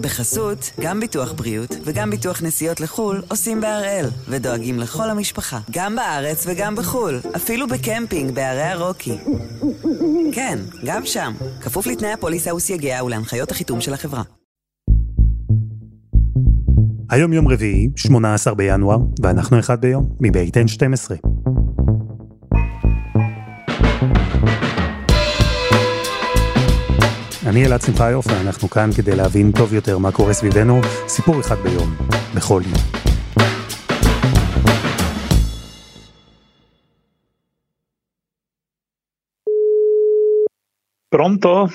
בחסות, גם ביטוח בריאות וגם ביטוח נסיעות לחו"ל עושים בהראל, ודואגים לכל המשפחה, גם בארץ וגם בחו"ל, אפילו בקמפינג בערי הרוקי. כן, גם שם, כפוף לתנאי הפוליסה וסייגיה ולהנחיות החיתום של החברה. היום יום רביעי, 18 בינואר, ואנחנו אחד ביום, מבית N12. אני אלעד שמחיוף, ואנחנו כאן כדי להבין טוב יותר מה קורה סביבנו, סיפור אחד ביום, בכל יום. פרונטו.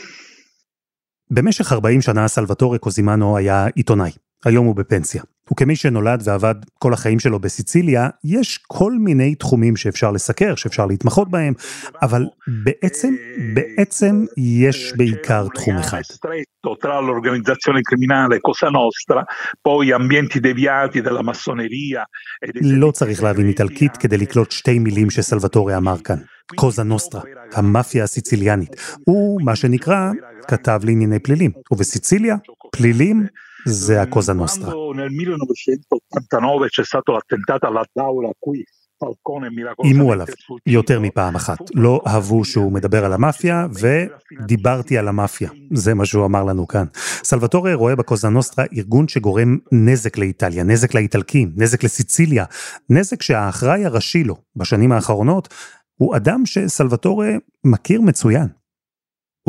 במשך 40 שנה סלווטורי קוזימנו היה עיתונאי. היום הוא בפנסיה. וכמי שנולד ועבד כל החיים שלו בסיציליה, יש כל מיני תחומים שאפשר לסקר, שאפשר להתמחות בהם, אבל בעצם, בעצם יש בעיקר תחום אחד. לא צריך להבין איטלקית כדי לקלוט שתי מילים שסלווטורי אמר כאן. קוזה נוסטרה, המאפיה הסיציליאנית. הוא, מה שנקרא, כתב לענייני פלילים. ובסיציליה, פלילים זה הקוזה נוסטרה. איימו עליו יותר מפעם אחת, לא אהבו שהוא מדבר על המאפיה, ודיברתי על המאפיה, זה מה שהוא אמר לנו כאן. סלווטורי רואה בקוזה נוסטרה ארגון שגורם נזק לאיטליה, נזק לאיטלקים, נזק לסיציליה, נזק שהאחראי הראשי לו בשנים האחרונות, הוא אדם שסלווטורי מכיר מצוין.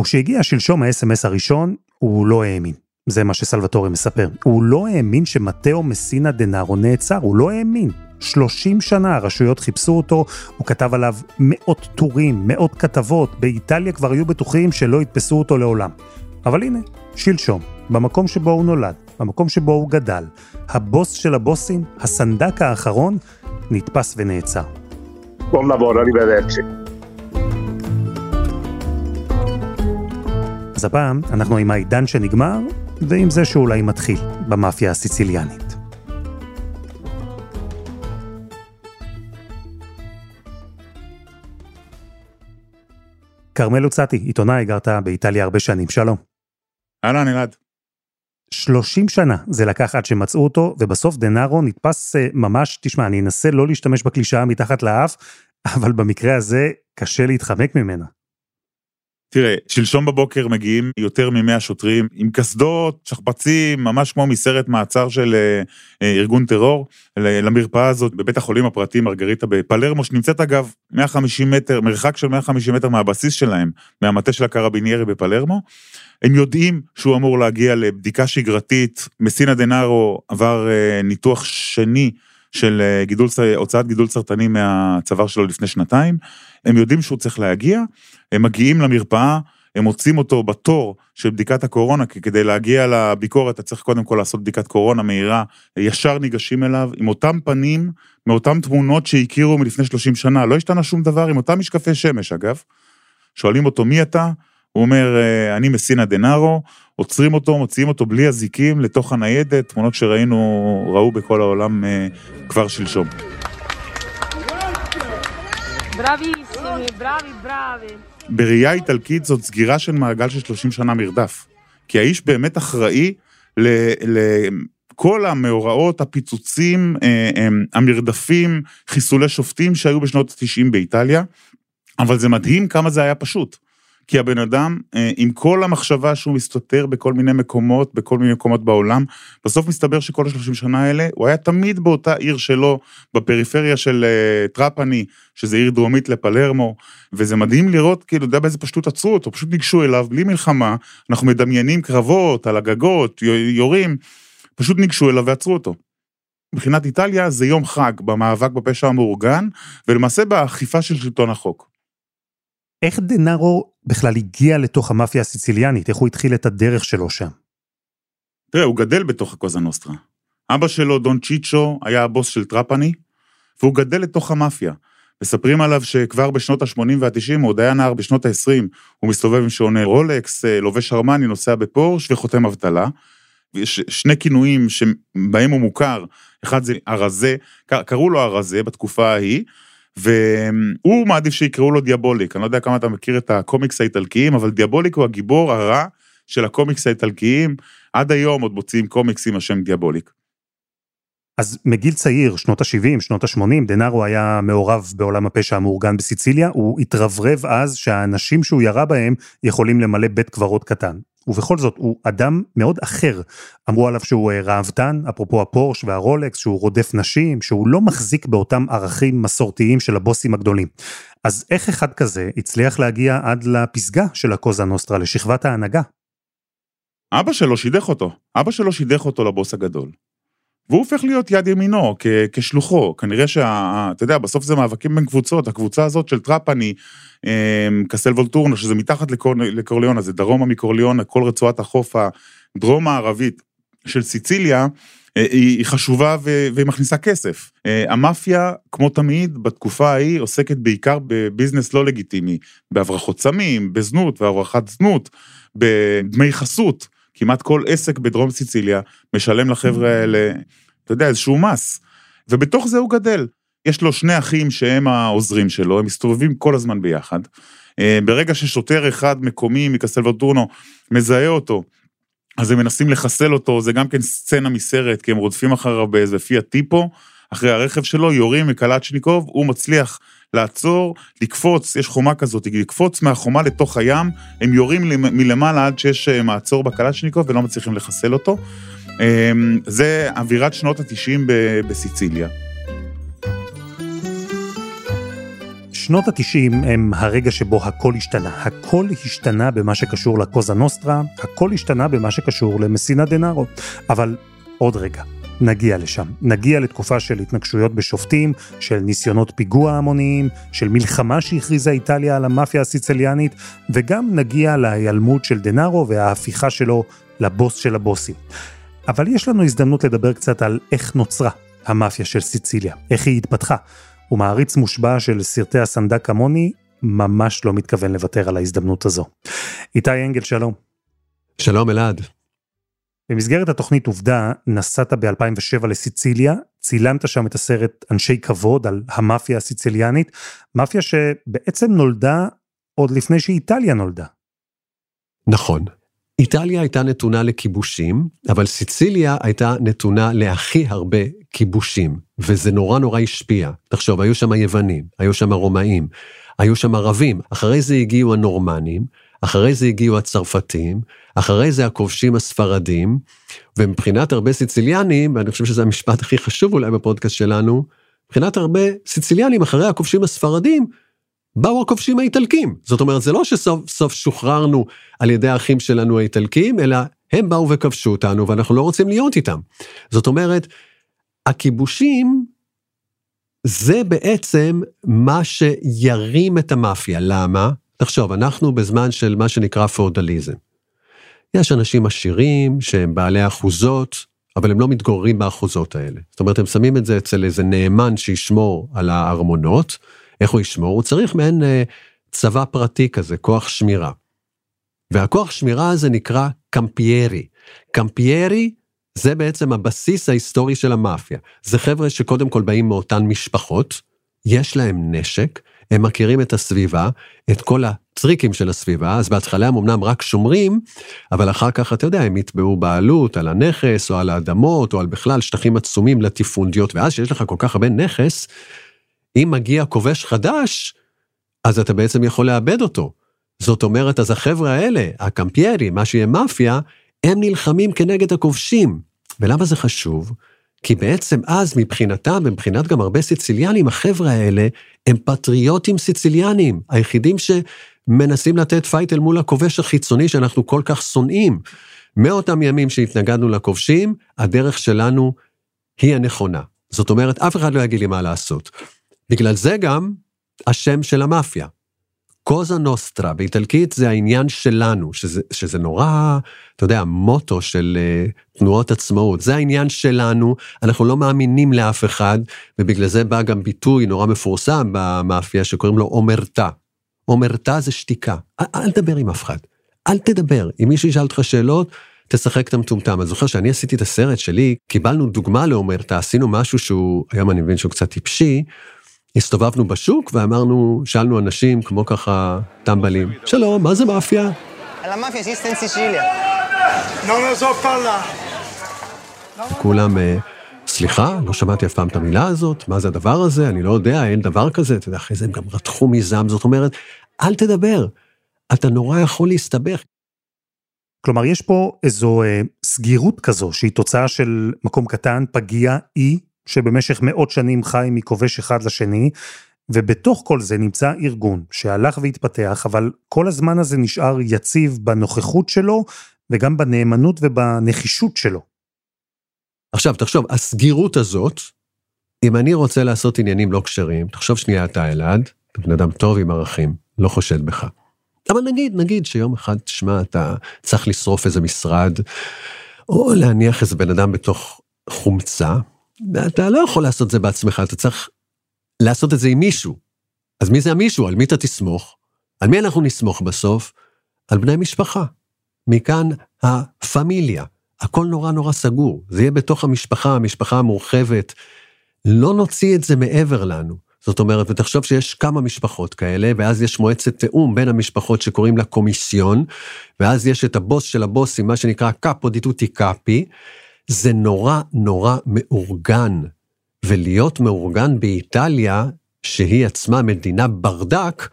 וכשהגיע שלשום האס.אם.אס הראשון, הוא לא האמין. זה מה שסלווטורי מספר. הוא לא האמין שמטאו מסינה דנארו נעצר, הוא לא האמין. 30 שנה הרשויות חיפשו אותו, הוא כתב עליו מאות טורים, מאות כתבות, באיטליה כבר היו בטוחים שלא יתפסו אותו לעולם. אבל הנה, שלשום, במקום שבו הוא נולד, במקום שבו הוא גדל, הבוס של הבוסים, הסנדק האחרון, נתפס ונעצר. Buon lavoro, arrivederci. אז הפעם אנחנו עם העידן שנגמר, ועם זה שאולי מתחיל במאפיה הסיציליאנית. כרמל לוצאטי, עיתונאי, גרת באיטליה הרבה שנים, שלום. אהלן, אלעד. 30 שנה זה לקח עד שמצאו אותו, ובסוף דנארו נתפס אה, ממש, תשמע, אני אנסה לא להשתמש בקלישאה מתחת לאף, אבל במקרה הזה קשה להתחמק ממנה. תראה, שלשום בבוקר מגיעים יותר מ-100 שוטרים עם קסדות, שכפ"צים, ממש כמו מסרט מעצר של אה, אה, ארגון טרור, למרפאה הזאת בבית החולים הפרטי מרגריטה בפלרמו, שנמצאת אגב 150 מטר, מרחק של 150 מטר מהבסיס שלהם, מהמטה של הקרביניירי בפלרמו. הם יודעים שהוא אמור להגיע לבדיקה שגרתית, מסינה דנארו עבר אה, ניתוח שני של אה, גידול, הוצאת גידול סרטני מהצוואר שלו לפני שנתיים, הם יודעים שהוא צריך להגיע, הם מגיעים למרפאה, הם מוצאים אותו בתור של בדיקת הקורונה, כי כדי להגיע לביקורת אתה צריך קודם כל לעשות בדיקת קורונה מהירה, ישר ניגשים אליו עם אותם פנים, מאותן תמונות שהכירו מלפני 30 שנה, לא השתנה שום דבר, עם אותם משקפי שמש אגב. שואלים אותו מי אתה, הוא אומר אה, אני מסינה דנארו, עוצרים אותו, מוציאים אותו בלי אזיקים לתוך הניידת, תמונות שראינו, ראו בכל העולם אה, כבר שלשום. בראייה איטלקית זאת סגירה של מעגל של 30 שנה מרדף. כי האיש באמת אחראי לכל המאורעות, הפיצוצים, אה, המרדפים, חיסולי שופטים שהיו בשנות ה-90 באיטליה, אבל זה מדהים כמה זה היה פשוט. כי הבן אדם, אה, עם כל המחשבה שהוא מסתתר בכל מיני מקומות, בכל מיני מקומות בעולם, בסוף מסתבר שכל השלושים שנה האלה, הוא היה תמיד באותה עיר שלו, בפריפריה של אה, טראפני, שזה עיר דרומית לפלרמו, וזה מדהים לראות, כאילו, אתה יודע באיזה פשטות עצרו אותו, פשוט ניגשו אליו בלי מלחמה, אנחנו מדמיינים קרבות על הגגות, יורים, פשוט ניגשו אליו ועצרו אותו. מבחינת איטליה זה יום חג במאבק בפשע המאורגן, ולמעשה באכיפה של שלטון החוק. איך דנארו בכלל הגיע לתוך המאפיה הסיציליאנית? איך הוא התחיל את הדרך שלו שם? תראה, הוא גדל בתוך הקוזה נוסטרה. אבא שלו, דון צ'יצ'ו, היה הבוס של טראפני, והוא גדל לתוך המאפיה. מספרים עליו שכבר בשנות ה-80 וה-90, הוא עוד היה נער בשנות ה-20, הוא מסתובב עם שעוני רולקס, אה, לובש ארמני, נוסע בפורש וחותם אבטלה. יש שני כינויים שבהם הוא מוכר, אחד זה הרזה, קראו לו הרזה בתקופה ההיא, והוא מעדיף שיקראו לו דיאבוליק, אני לא יודע כמה אתה מכיר את הקומיקס האיטלקיים, אבל דיאבוליק הוא הגיבור הרע של הקומיקס האיטלקיים, עד היום עוד מוציאים קומיקס עם השם דיאבוליק. אז מגיל צעיר, שנות ה-70, שנות ה-80, דנארו היה מעורב בעולם הפשע המאורגן בסיציליה, הוא התרברב אז שהאנשים שהוא ירה בהם יכולים למלא בית קברות קטן. ובכל זאת, הוא אדם מאוד אחר. אמרו עליו שהוא אה, ראוותן, אפרופו הפורש והרולקס, שהוא רודף נשים, שהוא לא מחזיק באותם ערכים מסורתיים של הבוסים הגדולים. אז איך אחד כזה הצליח להגיע עד לפסגה של הקוזה נוסטרה, לשכבת ההנהגה? אבא שלו שידך אותו, אבא שלו שידך אותו לבוס הגדול. והוא הופך להיות יד ימינו, כ- כשלוחו. כנראה שה... אתה יודע, בסוף זה מאבקים בין קבוצות. הקבוצה הזאת של טראפני, אה, קסל וולטורנו, שזה מתחת לקור... לקורליונה, זה דרומה מקורליונה, כל רצועת החוף הדרום-מערבית של סיציליה, אה, היא חשובה ו... והיא מכניסה כסף. אה, המאפיה, כמו תמיד, בתקופה ההיא עוסקת בעיקר בביזנס לא לגיטימי, בהברחות סמים, בזנות והברחת זנות, בדמי חסות. כמעט כל עסק בדרום סיציליה משלם לחבר'ה האלה, אתה יודע, איזשהו מס. ובתוך זה הוא גדל. יש לו שני אחים שהם העוזרים שלו, הם מסתובבים כל הזמן ביחד. אה, ברגע ששוטר אחד מקומי מקסל ורטורנו מזהה אותו, אז הם מנסים לחסל אותו, זה גם כן סצנה מסרט, כי הם רודפים אחריו באיזה פיה טיפו, אחרי הרכב שלו, יורים מקלצ'ניקוב, הוא מצליח לעצור, לקפוץ, יש חומה כזאת, לקפוץ מהחומה לתוך הים, הם יורים מלמעלה עד שיש אה, מעצור בקלצ'ניקוב ולא מצליחים לחסל אותו. אמ, זה אווירת שנות התשעים בסיציליה. שנות התשעים הם הרגע שבו הכל השתנה. הכל השתנה במה שקשור לקוזה נוסטרה, הכל השתנה במה שקשור למסינה דנארו. אבל עוד רגע. נגיע לשם. נגיע לתקופה של התנגשויות בשופטים, של ניסיונות פיגוע המוניים, של מלחמה שהכריזה איטליה על המאפיה הסיציליאנית, וגם נגיע להיעלמות של דנארו וההפיכה שלו לבוס של הבוסים. אבל יש לנו הזדמנות לדבר קצת על איך נוצרה המאפיה של סיציליה, איך היא התפתחה. ומעריץ מושבע של סרטי הסנדק כמוני, ממש לא מתכוון לוותר על ההזדמנות הזו. איתי אנגל, שלום. שלום אלעד. במסגרת התוכנית עובדה, נסעת ב-2007 לסיציליה, צילמת שם את הסרט אנשי כבוד על המאפיה הסיציליאנית, מאפיה שבעצם נולדה עוד לפני שאיטליה נולדה. נכון. איטליה הייתה נתונה לכיבושים, אבל סיציליה הייתה נתונה להכי הרבה כיבושים, וזה נורא נורא השפיע. תחשוב, היו שם יוונים, היו שם רומאים, היו שם ערבים, אחרי זה הגיעו הנורמנים, אחרי זה הגיעו הצרפתים, אחרי זה הכובשים הספרדים, ומבחינת הרבה סיציליאנים, ואני חושב שזה המשפט הכי חשוב אולי בפודקאסט שלנו, מבחינת הרבה סיציליאנים אחרי הכובשים הספרדים, באו הכובשים האיטלקים. זאת אומרת, זה לא שסוף סוף שוחררנו על ידי האחים שלנו האיטלקים, אלא הם באו וכבשו אותנו ואנחנו לא רוצים להיות איתם. זאת אומרת, הכיבושים זה בעצם מה שירים את המאפיה. למה? תחשוב, אנחנו בזמן של מה שנקרא פאודליזם. יש אנשים עשירים שהם בעלי אחוזות, אבל הם לא מתגוררים באחוזות האלה. זאת אומרת, הם שמים את זה אצל איזה נאמן שישמור על הארמונות. איך הוא ישמור? הוא צריך מעין אה, צבא פרטי כזה, כוח שמירה. והכוח שמירה הזה נקרא קמפיירי. קמפיירי זה בעצם הבסיס ההיסטורי של המאפיה. זה חבר'ה שקודם כל באים מאותן משפחות, יש להם נשק, הם מכירים את הסביבה, את כל הטריקים של הסביבה, אז בהתחלה הם אמנם רק שומרים, אבל אחר כך, אתה יודע, הם יתבעו בעלות על הנכס, או על האדמות, או על בכלל שטחים עצומים לטיפונדיות, ואז שיש לך כל כך הרבה נכס, אם מגיע כובש חדש, אז אתה בעצם יכול לאבד אותו. זאת אומרת, אז החבר'ה האלה, הקמפיירי, מה שיהיה מאפיה, הם נלחמים כנגד הכובשים. ולמה זה חשוב? כי בעצם אז מבחינתם, מבחינת גם הרבה סיציליאנים, החבר'ה האלה הם פטריוטים סיציליאנים, היחידים שמנסים לתת fight אל מול הכובש החיצוני שאנחנו כל כך שונאים. מאותם ימים שהתנגדנו לכובשים, הדרך שלנו היא הנכונה. זאת אומרת, אף אחד לא יגיד לי מה לעשות. בגלל זה גם השם של המאפיה. קוזה נוסטרה, באיטלקית זה העניין שלנו, שזה, שזה נורא, אתה יודע, מוטו של uh, תנועות עצמאות, זה העניין שלנו, אנחנו לא מאמינים לאף אחד, ובגלל זה בא גם ביטוי נורא מפורסם במאפיה שקוראים לו אומרתה. אומרתה זה שתיקה, אל, אל תדבר עם אף אחד, אל תדבר, אם מישהו ישאל אותך שאלות, תשחק את המטומטם. אני זוכר שאני עשיתי את הסרט שלי, קיבלנו דוגמה לאומרתה, עשינו משהו שהוא, היום אני מבין שהוא קצת טיפשי, הסתובבנו בשוק ואמרנו, שאלנו אנשים כמו ככה טמבלים, שלום, מה זה מאפיה? La mafia esiste in Sicilia. כולם, אה, סליחה, לא שמעתי אף פעם את המילה הזאת, מה זה הדבר הזה, אני לא יודע, אין דבר כזה, אתה יודע, אחרי זה הם גם רתחו מזעם, זאת אומרת, אל תדבר, אתה נורא יכול להסתבך. כלומר, יש פה איזו אה, סגירות כזו, שהיא תוצאה של מקום קטן, פגיע, אי, שבמשך מאות שנים חי מכובש אחד לשני, ובתוך כל זה נמצא ארגון שהלך והתפתח, אבל כל הזמן הזה נשאר יציב בנוכחות שלו, וגם בנאמנות ובנחישות שלו. עכשיו, תחשוב, הסגירות הזאת, אם אני רוצה לעשות עניינים לא כשרים, תחשוב שנייה אתה אלעד, אתה בן אדם טוב עם ערכים, לא חושד בך. אבל נגיד, נגיד שיום אחד, תשמע, אתה צריך לשרוף איזה משרד, או להניח איזה בן אדם בתוך חומצה, ואתה לא יכול לעשות את זה בעצמך, אתה צריך לעשות את זה עם מישהו. אז מי זה המישהו? על מי אתה תסמוך? על מי אנחנו נסמוך בסוף? על בני משפחה. מכאן הפמיליה. הכל נורא נורא סגור. זה יהיה בתוך המשפחה, המשפחה המורחבת. לא נוציא את זה מעבר לנו. זאת אומרת, ותחשוב שיש כמה משפחות כאלה, ואז יש מועצת תיאום בין המשפחות שקוראים לה קומיסיון, ואז יש את הבוס של הבוסים, מה שנקרא קאפו דיטוטי קאפי. זה נורא נורא מאורגן. ולהיות מאורגן באיטליה, שהיא עצמה מדינה ברדק,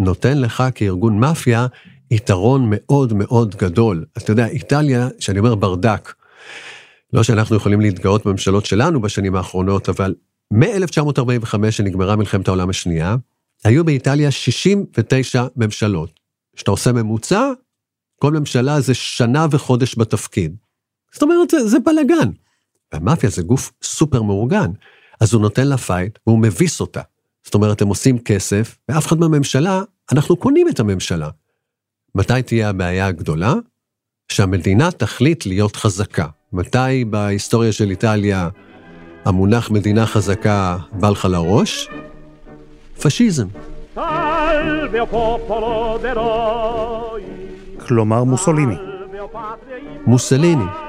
נותן לך כארגון מאפיה יתרון מאוד מאוד גדול. אתה יודע, איטליה, שאני אומר ברדק, לא שאנחנו יכולים להתגאות בממשלות שלנו בשנים האחרונות, אבל מ-1945, שנגמרה מלחמת העולם השנייה, היו באיטליה 69 ממשלות. כשאתה עושה ממוצע, כל ממשלה זה שנה וחודש בתפקיד. זאת אומרת, זה, זה בלאגן. והמאפיה זה גוף סופר מאורגן, אז הוא נותן לה fight והוא מביס אותה. זאת אומרת, הם עושים כסף, ואף אחד מהממשלה, אנחנו קונים את הממשלה. מתי תהיה הבעיה הגדולה? שהמדינה תחליט להיות חזקה. מתי בהיסטוריה של איטליה המונח מדינה חזקה בא לך לראש? פשיזם. כלומר מוסוליני. מוסליני.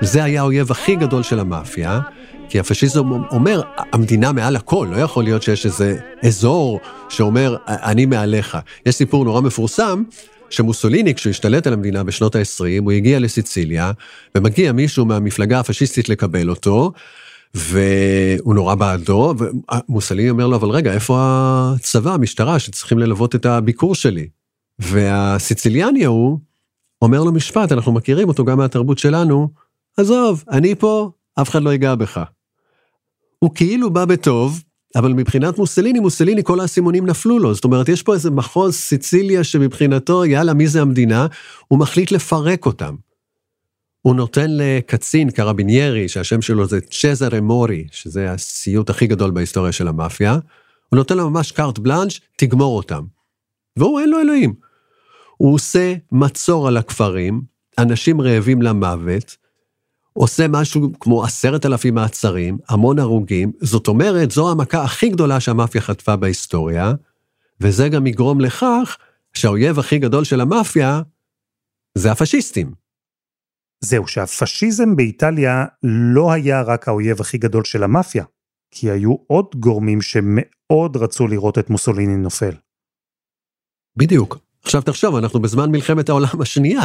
זה היה האויב הכי גדול של המאפיה, כי הפשיזם אומר, המדינה מעל הכל, לא יכול להיות שיש איזה אזור שאומר, אני מעליך. יש סיפור נורא מפורסם, שמוסוליני, כשהוא השתלט על המדינה בשנות ה-20, הוא הגיע לסיציליה, ומגיע מישהו מהמפלגה הפשיסטית לקבל אותו, והוא נורא בעדו, ומוסוליני אומר לו, אבל רגע, איפה הצבא, המשטרה, שצריכים ללוות את הביקור שלי? והסיציליאני ההוא אומר לו משפט, אנחנו מכירים אותו גם מהתרבות שלנו, עזוב, אני פה, אף אחד לא ייגע בך. הוא כאילו בא בטוב, אבל מבחינת מוסליני, מוסליני כל האסימונים נפלו לו. זאת אומרת, יש פה איזה מחוז סיציליה שמבחינתו, יאללה, מי זה המדינה? הוא מחליט לפרק אותם. הוא נותן לקצין קרביניירי, שהשם שלו זה צ'זרה מורי, שזה הסיוט הכי גדול בהיסטוריה של המאפיה, הוא נותן לו ממש קארט בלאנש, תגמור אותם. והוא, אין לו אלוהים. הוא עושה מצור על הכפרים, אנשים רעבים למוות, עושה משהו כמו עשרת אלפים מעצרים, המון הרוגים, זאת אומרת, זו המכה הכי גדולה שהמאפיה חטפה בהיסטוריה, וזה גם יגרום לכך שהאויב הכי גדול של המאפיה זה הפשיסטים. זהו, שהפשיזם באיטליה לא היה רק האויב הכי גדול של המאפיה, כי היו עוד גורמים שמאוד רצו לראות את מוסוליני נופל. בדיוק. עכשיו תחשוב, אנחנו בזמן מלחמת העולם השנייה.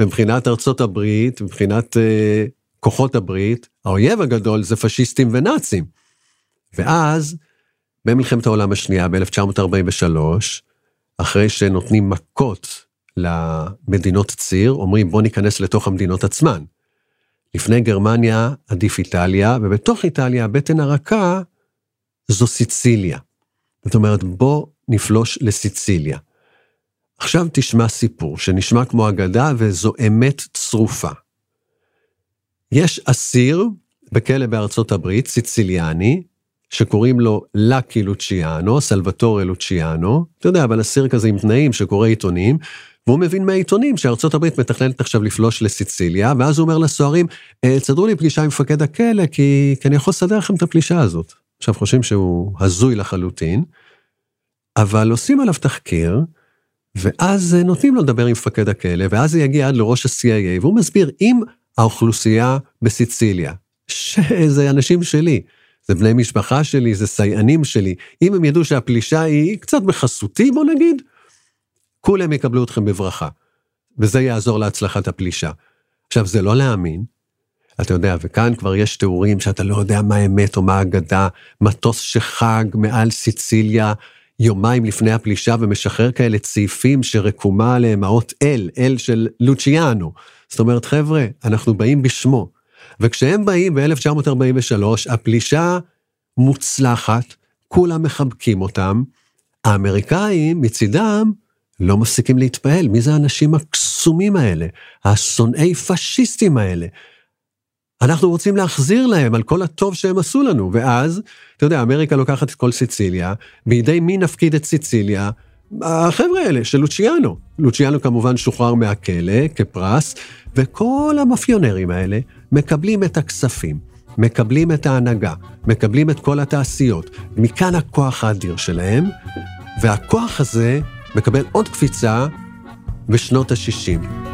מבחינת ארצות הברית, מבחינת uh, כוחות הברית, האויב הגדול זה פשיסטים ונאצים. ואז, במלחמת העולם השנייה, ב-1943, אחרי שנותנים מכות למדינות ציר, אומרים בוא ניכנס לתוך המדינות עצמן. לפני גרמניה עדיף איטליה, ובתוך איטליה הבטן הרכה זו סיציליה. זאת אומרת, בוא נפלוש לסיציליה. עכשיו תשמע סיפור שנשמע כמו אגדה וזו אמת צרופה. יש אסיר בכלא בארצות הברית, סיציליאני, שקוראים לו לקי לוציאנו, סלווטורי לוציאנו, אתה יודע, אבל אסיר כזה עם תנאים שקורא עיתונים, והוא מבין מהעיתונים שארצות הברית מתכננת עכשיו לפלוש לסיציליה, ואז הוא אומר לסוהרים, תסדרו אה, לי פגישה עם מפקד הכלא, כי, כי אני יכול לסדר לכם את הפלישה הזאת. עכשיו חושבים שהוא הזוי לחלוטין, אבל עושים עליו תחקיר, ואז אה, נותנים לו לדבר עם מפקד הכלא, ואז זה יגיע עד לראש ה-CIA, והוא מסביר, אם האוכלוסייה בסיציליה, שזה אנשים שלי, זה בני משפחה שלי, זה סייענים שלי, אם הם ידעו שהפלישה היא קצת בחסותי, בוא נגיד, כולם יקבלו אתכם בברכה. וזה יעזור להצלחת הפלישה. עכשיו, זה לא להאמין, אתה יודע, וכאן כבר יש תיאורים שאתה לא יודע מה אמת או מה אגדה, מטוס שחג מעל סיציליה יומיים לפני הפלישה ומשחרר כאלה צעיפים שרקומה עליהם האות אל, אל של לוציאנו. זאת אומרת, חבר'ה, אנחנו באים בשמו. וכשהם באים ב-1943, הפלישה מוצלחת, כולם מחבקים אותם, האמריקאים מצידם לא מפסיקים להתפעל, מי זה האנשים הקסומים האלה, השונאי פשיסטים האלה. אנחנו רוצים להחזיר להם על כל הטוב שהם עשו לנו, ואז, אתה יודע, אמריקה לוקחת את כל סיציליה, בידי מי נפקיד את סיציליה? החבר'ה האלה של לוציאנו. לוציאנו כמובן שוחרר מהכלא כפרס, וכל המאפיונרים האלה מקבלים את הכספים, מקבלים את ההנהגה, מקבלים את כל התעשיות. מכאן הכוח האדיר שלהם, והכוח הזה מקבל עוד קפיצה בשנות ה-60.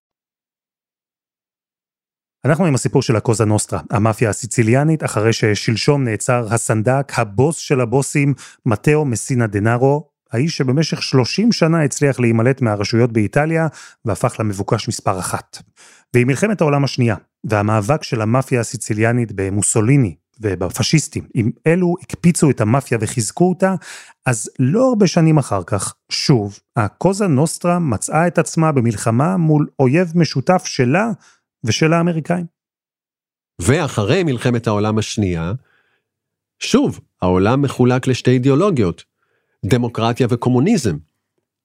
אנחנו עם הסיפור של הקוזה נוסטרה, המאפיה הסיציליאנית, אחרי ששלשום נעצר הסנדק, הבוס של הבוסים, מתאו מסינה דנארו, האיש שבמשך 30 שנה הצליח להימלט מהרשויות באיטליה, והפך למבוקש מספר אחת. ועם מלחמת העולם השנייה, והמאבק של המאפיה הסיציליאנית במוסוליני ובפשיסטים, אם אלו הקפיצו את המאפיה וחיזקו אותה, אז לא הרבה שנים אחר כך, שוב, הקוזה נוסטרה מצאה את עצמה במלחמה מול אויב משותף שלה ושל האמריקאים. ואחרי מלחמת העולם השנייה, שוב, העולם מחולק לשתי אידיאולוגיות, דמוקרטיה וקומוניזם.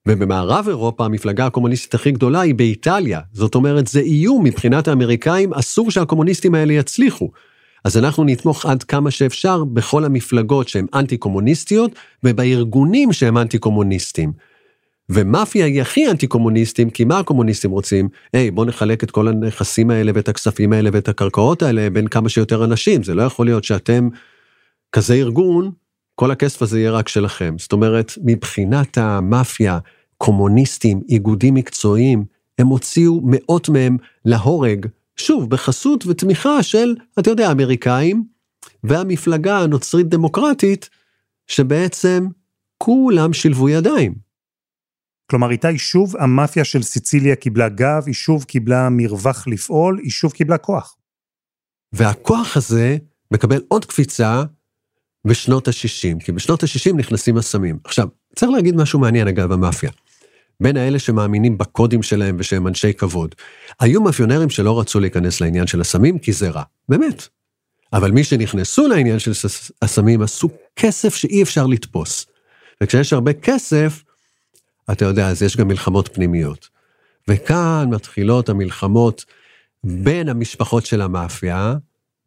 ובמערב אירופה המפלגה הקומוניסטית הכי גדולה היא באיטליה. זאת אומרת, זה איום מבחינת האמריקאים, אסור שהקומוניסטים האלה יצליחו. אז אנחנו נתמוך עד כמה שאפשר בכל המפלגות שהן אנטי-קומוניסטיות ובארגונים שהם אנטי-קומוניסטים. ומאפיה היא הכי אנטי-קומוניסטים, כי מה הקומוניסטים רוצים? היי, בואו נחלק את כל הנכסים האלה ואת הכספים האלה ואת הקרקעות האלה בין כמה שיותר אנשים. זה לא יכול להיות שאתם כזה ארגון, כל הכסף הזה יהיה רק שלכם. זאת אומרת, מבחינת המאפיה, קומוניסטים, איגודים מקצועיים, הם הוציאו מאות מהם להורג, שוב, בחסות ותמיכה של, אתה יודע, אמריקאים, והמפלגה הנוצרית דמוקרטית, שבעצם כולם שילבו ידיים. כלומר, איתי שוב המאפיה של סיציליה קיבלה גב, היא שוב קיבלה מרווח לפעול, היא שוב קיבלה כוח. והכוח הזה מקבל עוד קפיצה בשנות ה-60, כי בשנות ה-60 נכנסים הסמים. עכשיו, צריך להגיד משהו מעניין אגב המאפיה. בין האלה שמאמינים בקודים שלהם ושהם אנשי כבוד. היו מאפיונרים שלא רצו להיכנס לעניין של הסמים כי זה רע, באמת. אבל מי שנכנסו לעניין של הסמים עשו כסף שאי אפשר לתפוס. וכשיש הרבה כסף, אתה יודע, אז יש גם מלחמות פנימיות. וכאן מתחילות המלחמות בין המשפחות של המאפיה,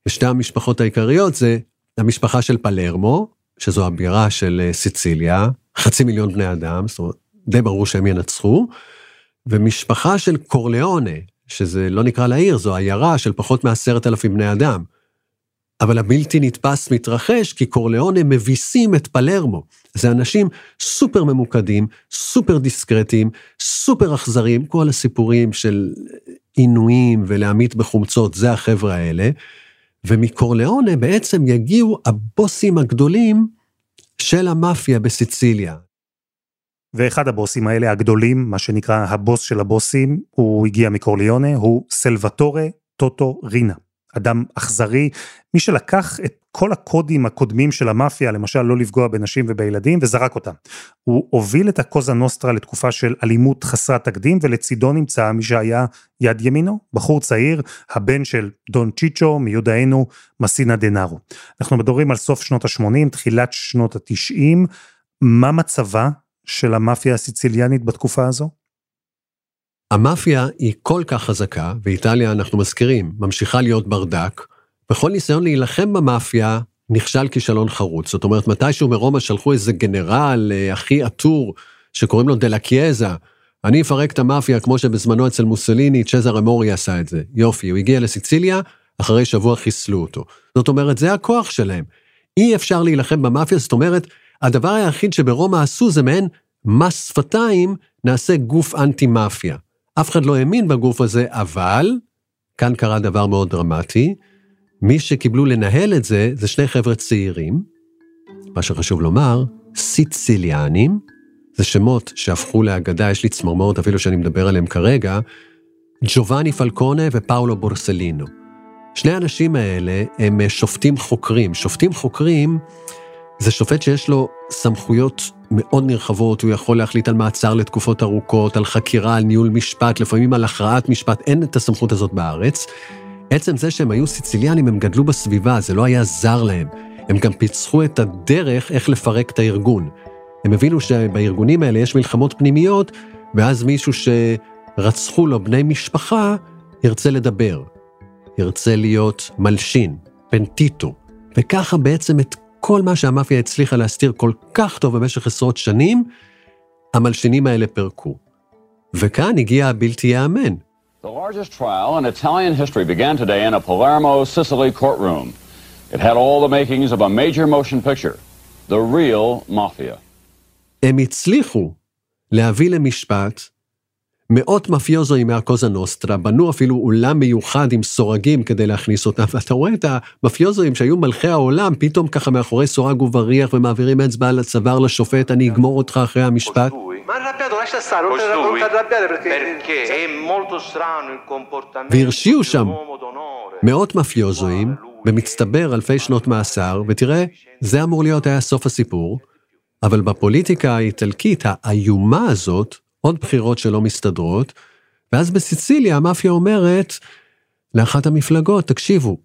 ושתי המשפחות העיקריות זה המשפחה של פלרמו, שזו הבירה של אה, סיציליה, חצי מיליון בני אדם, זאת אומרת, די ברור שהם ינצחו, ומשפחה של קורליאונה, שזה לא נקרא לעיר, זו עיירה של פחות מעשרת אלפים בני אדם. אבל הבלתי נתפס מתרחש כי קורליאונה מביסים את פלרמו. זה אנשים סופר ממוקדים, סופר דיסקרטיים, סופר אכזריים, כל הסיפורים של עינויים ולהמית בחומצות, זה החבר'ה האלה. ומקורליאונה בעצם יגיעו הבוסים הגדולים של המאפיה בסיציליה. ואחד הבוסים האלה הגדולים, מה שנקרא הבוס של הבוסים, הוא הגיע מקורליונה, הוא סלווטורה טוטו רינה. אדם אכזרי, מי שלקח את כל הקודים הקודמים של המאפיה, למשל לא לפגוע בנשים ובילדים, וזרק אותם. הוא הוביל את הקוזה נוסטרה לתקופה של אלימות חסרת תקדים, ולצידו נמצא מי שהיה יד ימינו, בחור צעיר, הבן של דון צ'יצ'ו, מיודענו, מסינה דנארו. אנחנו מדברים על סוף שנות ה-80, תחילת שנות ה-90, מה מצבה של המאפיה הסיציליאנית בתקופה הזו? המאפיה היא כל כך חזקה, ואיטליה, אנחנו מזכירים, ממשיכה להיות ברדק, וכל ניסיון להילחם במאפיה נכשל כישלון חרוץ. זאת אומרת, מתישהו מרומא שלחו איזה גנרל אה, הכי עטור, שקוראים לו דלה קיאזה, אני אפרק את המאפיה כמו שבזמנו אצל מוסליני, צ'זר אמורי עשה את זה. יופי, הוא הגיע לסיציליה, אחרי שבוע חיסלו אותו. זאת אומרת, זה הכוח שלהם. אי אפשר להילחם במאפיה, זאת אומרת, הדבר היחיד שברומא עשו זה מעין מס שפתיים, נעשה גוף אנטי-מאפיה. אף אחד לא האמין בגוף הזה, אבל, כאן קרה דבר מאוד דרמטי, מי שקיבלו לנהל את זה, זה שני חבר'ה צעירים, מה שחשוב לומר, סיציליאנים, זה שמות שהפכו לאגדה, יש לי צמרמורת אפילו שאני מדבר עליהם כרגע, ג'ובאני פלקונה ופאולו בורסלינו. שני האנשים האלה הם שופטים חוקרים. שופטים חוקרים זה שופט שיש לו סמכויות מאוד נרחבות, הוא יכול להחליט על מעצר לתקופות ארוכות, על חקירה, על ניהול משפט, לפעמים על הכרעת משפט, אין את הסמכות הזאת בארץ. עצם זה שהם היו סיציליאנים, הם גדלו בסביבה, זה לא היה זר להם. הם גם פיצחו את הדרך איך לפרק את הארגון. הם הבינו שבארגונים האלה יש מלחמות פנימיות, ואז מישהו שרצחו לו בני משפחה, ירצה לדבר. ירצה להיות מלשין, פנטיטו. וככה בעצם את כל מה שהמאפיה הצליחה להסתיר כל כך טוב במשך עשרות שנים, המלשינים האלה פירקו. וכאן הגיע הבלתי ייאמן. The largest trial in Italian history began today in a Palermo, Sicily courtroom. It had all the makings of a major motion picture, the real mafia. הם הצליחו להביא למשפט מאות מאפיוזואים מהקוזה נוסטרה, בנו אפילו אולם מיוחד עם סורגים כדי להכניס אותם, ואתה רואה את המאפיוזואים שהיו מלכי העולם, פתאום ככה מאחורי סורג ובריח ומעבירים אצבע על הצוואר לשופט, אני אגמור אותך אחרי המשפט. והרשיעו שם מאות מאפיוזואים, במצטבר אלפי שנות מאסר, ותראה, זה אמור להיות היה סוף הסיפור, אבל בפוליטיקה האיטלקית האיומה הזאת, עוד בחירות שלא מסתדרות, ואז בסיציליה המאפיה אומרת לאחת המפלגות, תקשיבו,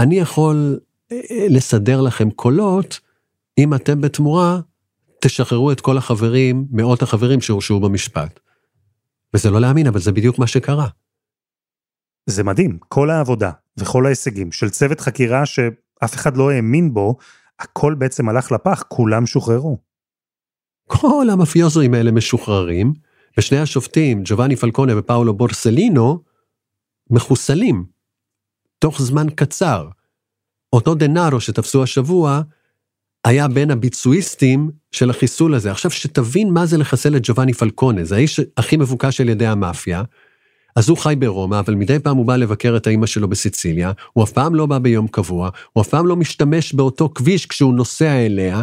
אני יכול אה, אה, לסדר לכם קולות, אם אתם בתמורה תשחררו את כל החברים, מאות החברים שהורשעו במשפט. וזה לא להאמין, אבל זה בדיוק מה שקרה. זה מדהים, כל העבודה וכל ההישגים של צוות חקירה שאף אחד לא האמין בו, הכל בעצם הלך לפח, כולם שוחררו. כל המאפיוזואים האלה משוחררים, ושני השופטים, ג'ובאני פלקונה ופאולו בורסלינו, מחוסלים. תוך זמן קצר. אותו דנארו שתפסו השבוע, היה בין הביצועיסטים של החיסול הזה. עכשיו שתבין מה זה לחסל את ג'ובאני פלקונה, זה האיש הכי מבוקש על ידי המאפיה. אז הוא חי ברומא, אבל מדי פעם הוא בא לבקר את האימא שלו בסיציליה, הוא אף פעם לא בא ביום קבוע, הוא אף פעם לא משתמש באותו כביש כשהוא נוסע אליה.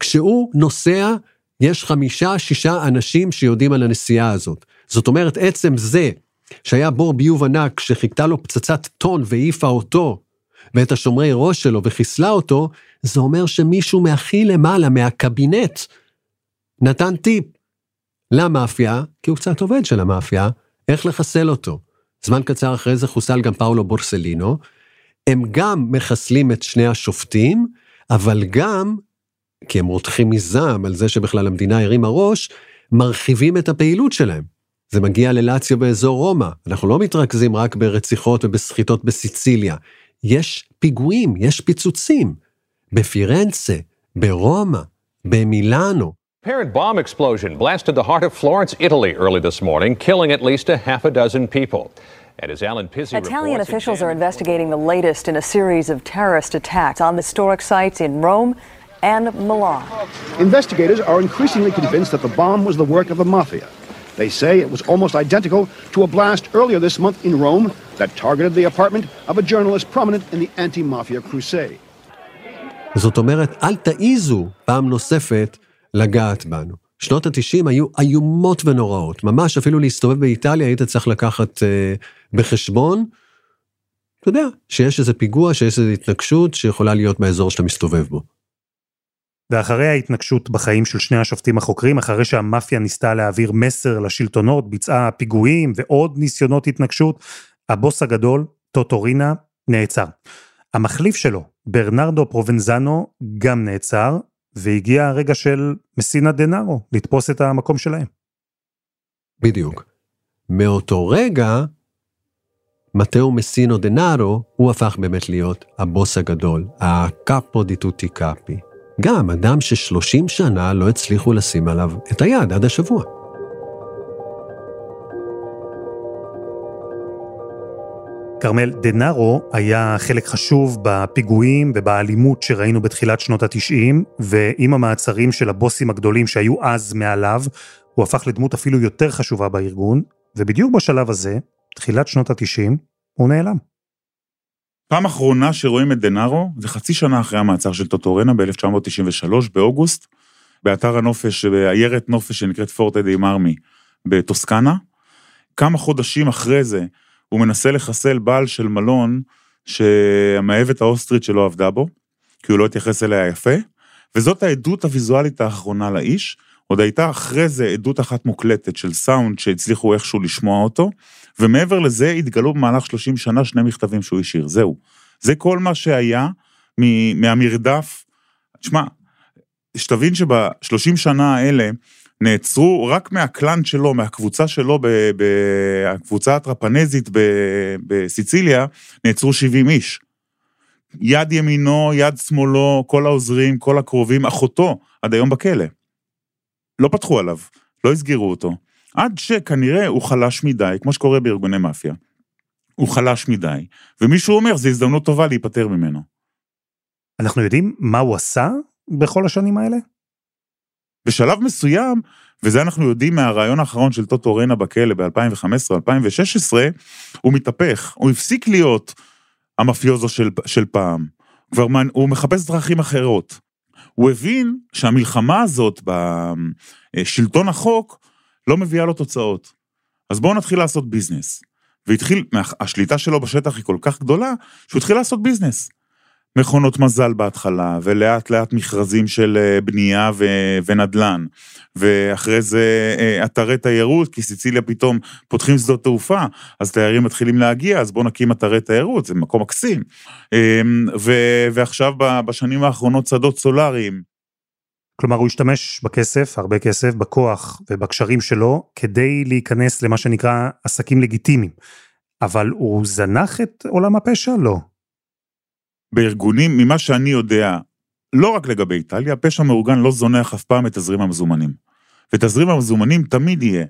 כשהוא נוסע, יש חמישה, שישה אנשים שיודעים על הנסיעה הזאת. זאת אומרת, עצם זה שהיה בור ביוב ענק שחיכתה לו פצצת טון והעיפה אותו, ואת השומרי ראש שלו וחיסלה אותו, זה אומר שמישהו מהכי למעלה, מהקבינט, נתן טיפ למאפיה, כי הוא קצת עובד של המאפיה, איך לחסל אותו. זמן קצר אחרי זה חוסל גם פאולו בורסלינו. הם גם מחסלים את שני השופטים, אבל גם כי הם רותחים מזעם על זה שבכלל המדינה הרימה ראש, מרחיבים את הפעילות שלהם. זה מגיע ללאציו באזור רומא, אנחנו לא מתרכזים רק ברציחות ובסחיטות בסיציליה. יש פיגועים, יש פיצוצים. בפירנצה, ברומא, במילאנו. Parent bomb explosion blasted the heart of Florence, Italy early this morning, killing at least a half a dozen people. Italian officials are investigating the latest in a series of terrorist attacks on historic sites in Rome and Milan. Investigators are increasingly convinced that the bomb was the work of the mafia. They say it was almost identical to a blast earlier this month in Rome that targeted the apartment of a journalist prominent in the anti-mafia crusade. זאת אומרת, אל תעיזו פעם נוספת לגעת בנו. שנות ה-90 היו איומות ונוראות, ממש אפילו להסתובב באיטליה היית צריך לקחת אה, בחשבון, אתה יודע, שיש איזה פיגוע, שיש איזו התנגשות שיכולה להיות באזור שאתה מסתובב בו. ואחרי ההתנגשות בחיים של שני השופטים החוקרים, אחרי שהמאפיה ניסתה להעביר מסר לשלטונות, ביצעה פיגועים ועוד ניסיונות התנגשות, הבוס הגדול, טוטורינה, נעצר. המחליף שלו, ברנרדו פרובנזנו, גם נעצר, והגיע הרגע של מסינה דנארו, לתפוס את המקום שלהם. בדיוק. מאותו רגע, מתאו מסינו דנארו, הוא הפך באמת להיות הבוס הגדול, הקאפו דיטוטי קאפי. גם אדם ששלושים שנה לא הצליחו לשים עליו את היד עד השבוע. כרמל, דנארו היה חלק חשוב בפיגועים ובאלימות שראינו בתחילת שנות ה-90, ועם המעצרים של הבוסים הגדולים שהיו אז מעליו, הוא הפך לדמות אפילו יותר חשובה בארגון, ובדיוק בשלב הזה, תחילת שנות ה-90, הוא נעלם. פעם אחרונה שרואים את דנארו זה חצי שנה אחרי המעצר של טוטורנה ב-1993, באוגוסט, באתר הנופש, בעיירת נופש שנקראת פורטה די מרמי בטוסקנה. כמה חודשים אחרי זה הוא מנסה לחסל בעל של מלון שהמאהבת האוסטרית שלו עבדה בו, כי הוא לא התייחס אליה יפה, וזאת העדות הוויזואלית האחרונה לאיש. עוד הייתה אחרי זה עדות אחת מוקלטת של סאונד שהצליחו איכשהו לשמוע אותו, ומעבר לזה התגלו במהלך 30 שנה שני מכתבים שהוא השאיר, זהו. זה כל מה שהיה מהמרדף. תשמע, שתבין שב-30 שנה האלה נעצרו רק מהקלאנט שלו, מהקבוצה שלו, בקבוצה הטרפנזית בסיציליה, נעצרו 70 איש. יד ימינו, יד שמאלו, כל העוזרים, כל הקרובים, אחותו, עד היום בכלא. לא פתחו עליו, לא הסגירו אותו. עד שכנראה הוא חלש מדי, כמו שקורה בארגוני מאפיה. הוא חלש מדי, ומישהו אומר, זו הזדמנות טובה להיפטר ממנו. אנחנו יודעים מה הוא עשה בכל השנים האלה? בשלב מסוים, וזה אנחנו יודעים מהרעיון האחרון של טוטו רנה בכלא ב-2015-2016, הוא מתהפך, הוא הפסיק להיות המאפיוזו של, של פעם. כבר הוא מחפש דרכים אחרות. הוא הבין שהמלחמה הזאת בשלטון החוק לא מביאה לו תוצאות. אז בואו נתחיל לעשות ביזנס. והתחיל, השליטה שלו בשטח היא כל כך גדולה, שהוא התחיל לעשות ביזנס. מכונות מזל בהתחלה, ולאט לאט מכרזים של אה, בנייה ו- ונדל"ן, ואחרי זה אה, אתרי תיירות, כי סיציליה פתאום פותחים שדות תעופה, אז תיירים מתחילים להגיע, אז בואו נקים אתרי תיירות, זה מקום מקסים. אמ, ו- ועכשיו בשנים האחרונות שדות סולאריים. כלומר, הוא השתמש בכסף, הרבה כסף, בכוח ובקשרים שלו, כדי להיכנס למה שנקרא עסקים לגיטימיים. אבל הוא זנח את עולם הפשע? לא. בארגונים, ממה שאני יודע, לא רק לגבי איטליה, פשע מאורגן לא זונח אף פעם את תזרים המזומנים. ותזרים המזומנים תמיד יהיה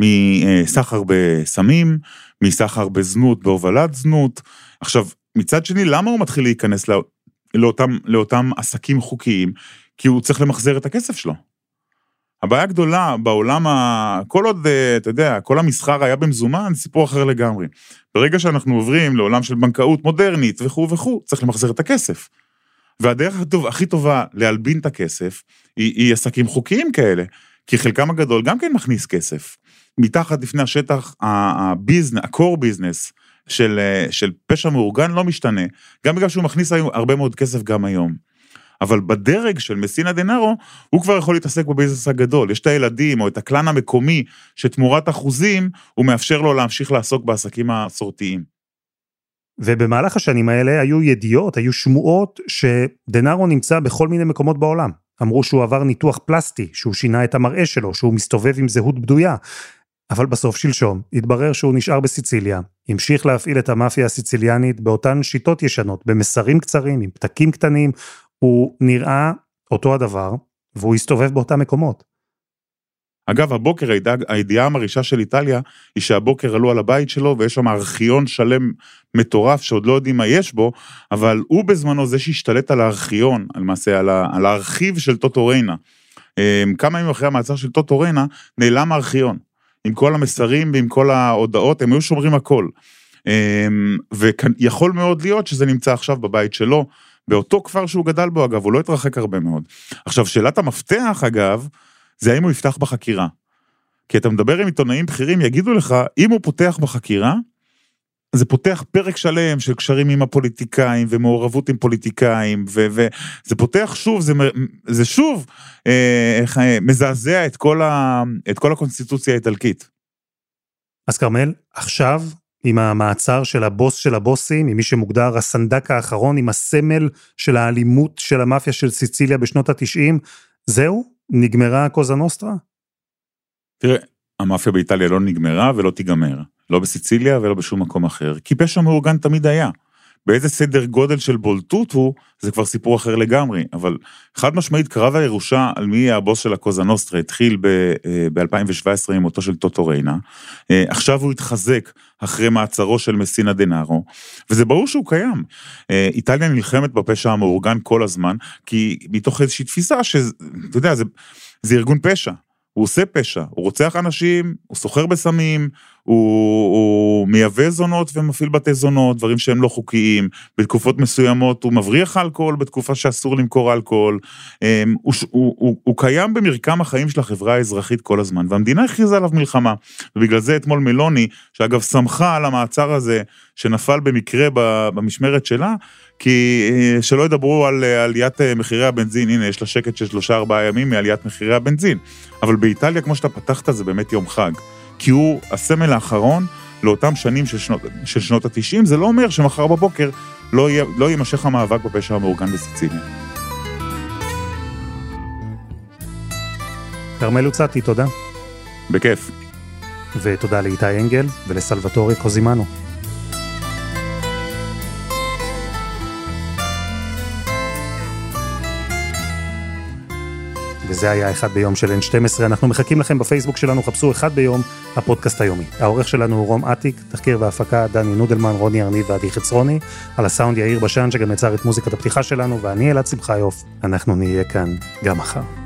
מסחר בסמים, מסחר בזנות, בהובלת זנות. עכשיו, מצד שני, למה הוא מתחיל להיכנס לא, לאותם, לאותם עסקים חוקיים? כי הוא צריך למחזר את הכסף שלו. הבעיה הגדולה בעולם, ה... כל עוד, אה, אתה יודע, כל המסחר היה במזומן, סיפור אחר לגמרי. ברגע שאנחנו עוברים לעולם של בנקאות מודרנית וכו' וכו', צריך למחזר את הכסף. והדרך הטוב, הכי טובה להלבין את הכסף, היא, היא עסקים חוקיים כאלה, כי חלקם הגדול גם כן מכניס כסף. מתחת לפני השטח, הביזנס, ה-core business של, אה, של פשע מאורגן לא משתנה, גם בגלל שהוא מכניס הרבה מאוד כסף גם היום. אבל בדרג של מסינה דנארו, הוא כבר יכול להתעסק בביזנס הגדול. יש את הילדים או את הקלאן המקומי, שתמורת אחוזים, הוא מאפשר לו להמשיך לעסוק בעסקים המסורתיים. ובמהלך השנים האלה היו ידיעות, היו שמועות שדנארו נמצא בכל מיני מקומות בעולם. אמרו שהוא עבר ניתוח פלסטי, שהוא שינה את המראה שלו, שהוא מסתובב עם זהות בדויה. אבל בסוף שלשום התברר שהוא נשאר בסיציליה, המשיך להפעיל את המאפיה הסיציליאנית באותן שיטות ישנות, במסרים קצרים, עם פתקים קטנים, הוא נראה אותו הדבר, והוא הסתובב באותם מקומות. אגב, הבוקר הידיעה המרעישה של איטליה היא שהבוקר עלו על הבית שלו ויש שם ארכיון שלם מטורף שעוד לא יודעים מה יש בו, אבל הוא בזמנו זה שהשתלט על הארכיון, למעשה על, על הארכיב של טוטו ריינה. אמ, כמה ימים אחרי המעצר של טוטו ריינה נעלם הארכיון. עם כל המסרים ועם כל ההודעות, הם היו שומרים הכל. אמ, ויכול מאוד להיות שזה נמצא עכשיו בבית שלו, באותו כפר שהוא גדל בו, אגב, הוא לא התרחק הרבה מאוד. עכשיו, שאלת המפתח, אגב, זה האם הוא יפתח בחקירה. כי אתה מדבר עם עיתונאים בכירים, יגידו לך, אם הוא פותח בחקירה, זה פותח פרק שלם של קשרים עם הפוליטיקאים ומעורבות עם פוליטיקאים, וזה פותח שוב, זה, זה שוב אה, אה, מזעזע את כל, ה, את כל הקונסטיטוציה האיטלקית. אז כרמל, עכשיו עם המעצר של הבוס של הבוסים, עם מי שמוגדר הסנדק האחרון, עם הסמל של האלימות של המאפיה של סיציליה בשנות התשעים, זהו? נגמרה הקוזה נוסטרה? תראה, המאפיה באיטליה לא נגמרה ולא תיגמר. לא בסיציליה ולא בשום מקום אחר, כי פשע מאורגן תמיד היה. באיזה סדר גודל של בולטות הוא, זה כבר סיפור אחר לגמרי, אבל חד משמעית קרב הירושה על מי יהיה הבוס של הקוזה נוסטרה התחיל ב-2017 אה, עם מותו של טוטו ריינה, אה, עכשיו הוא התחזק אחרי מעצרו של מסינה דנארו, וזה ברור שהוא קיים. אה, איטליה נלחמת בפשע המאורגן כל הזמן, כי מתוך איזושהי תפיסה שאתה יודע, זה, זה ארגון פשע, הוא עושה פשע, הוא רוצח אנשים, הוא סוחר בסמים, הוא, הוא מייבא זונות ומפעיל בתי זונות, דברים שהם לא חוקיים, בתקופות מסוימות הוא מבריח אלכוהול בתקופה שאסור למכור אלכוהול, אמ, הוא, הוא, הוא, הוא קיים במרקם החיים של החברה האזרחית כל הזמן, והמדינה הכריזה עליו מלחמה, ובגלל זה אתמול מלוני, שאגב שמחה על המעצר הזה, שנפל במקרה במשמרת שלה, כי אה, שלא ידברו על אה, עליית אה, מחירי הבנזין, הנה יש לה שקט של שלושה ארבעה ימים מעליית מחירי הבנזין, אבל באיטליה כמו שאתה פתחת זה באמת יום חג. כי הוא הסמל האחרון לאותם שנים של שנות, של שנות ה-90, זה לא אומר שמחר בבוקר לא, יהיה, לא יימשך המאבק בפשע המאורגן בסיציליה. כרמל הוצאתי, תודה. בכיף. ותודה לאיתי אנגל ולסלווטורי קוזימנו. וזה היה אחד ביום של N12. אנחנו מחכים לכם בפייסבוק שלנו, חפשו אחד ביום, הפודקאסט היומי. העורך שלנו הוא רום אטיק, תחקיר והפקה דני נודלמן, רוני ארניב ועדי חצרוני, על הסאונד יאיר בשן שגם יצר את מוזיקת הפתיחה שלנו, ואני אלעד שמחיוף, אנחנו נהיה כאן גם מחר.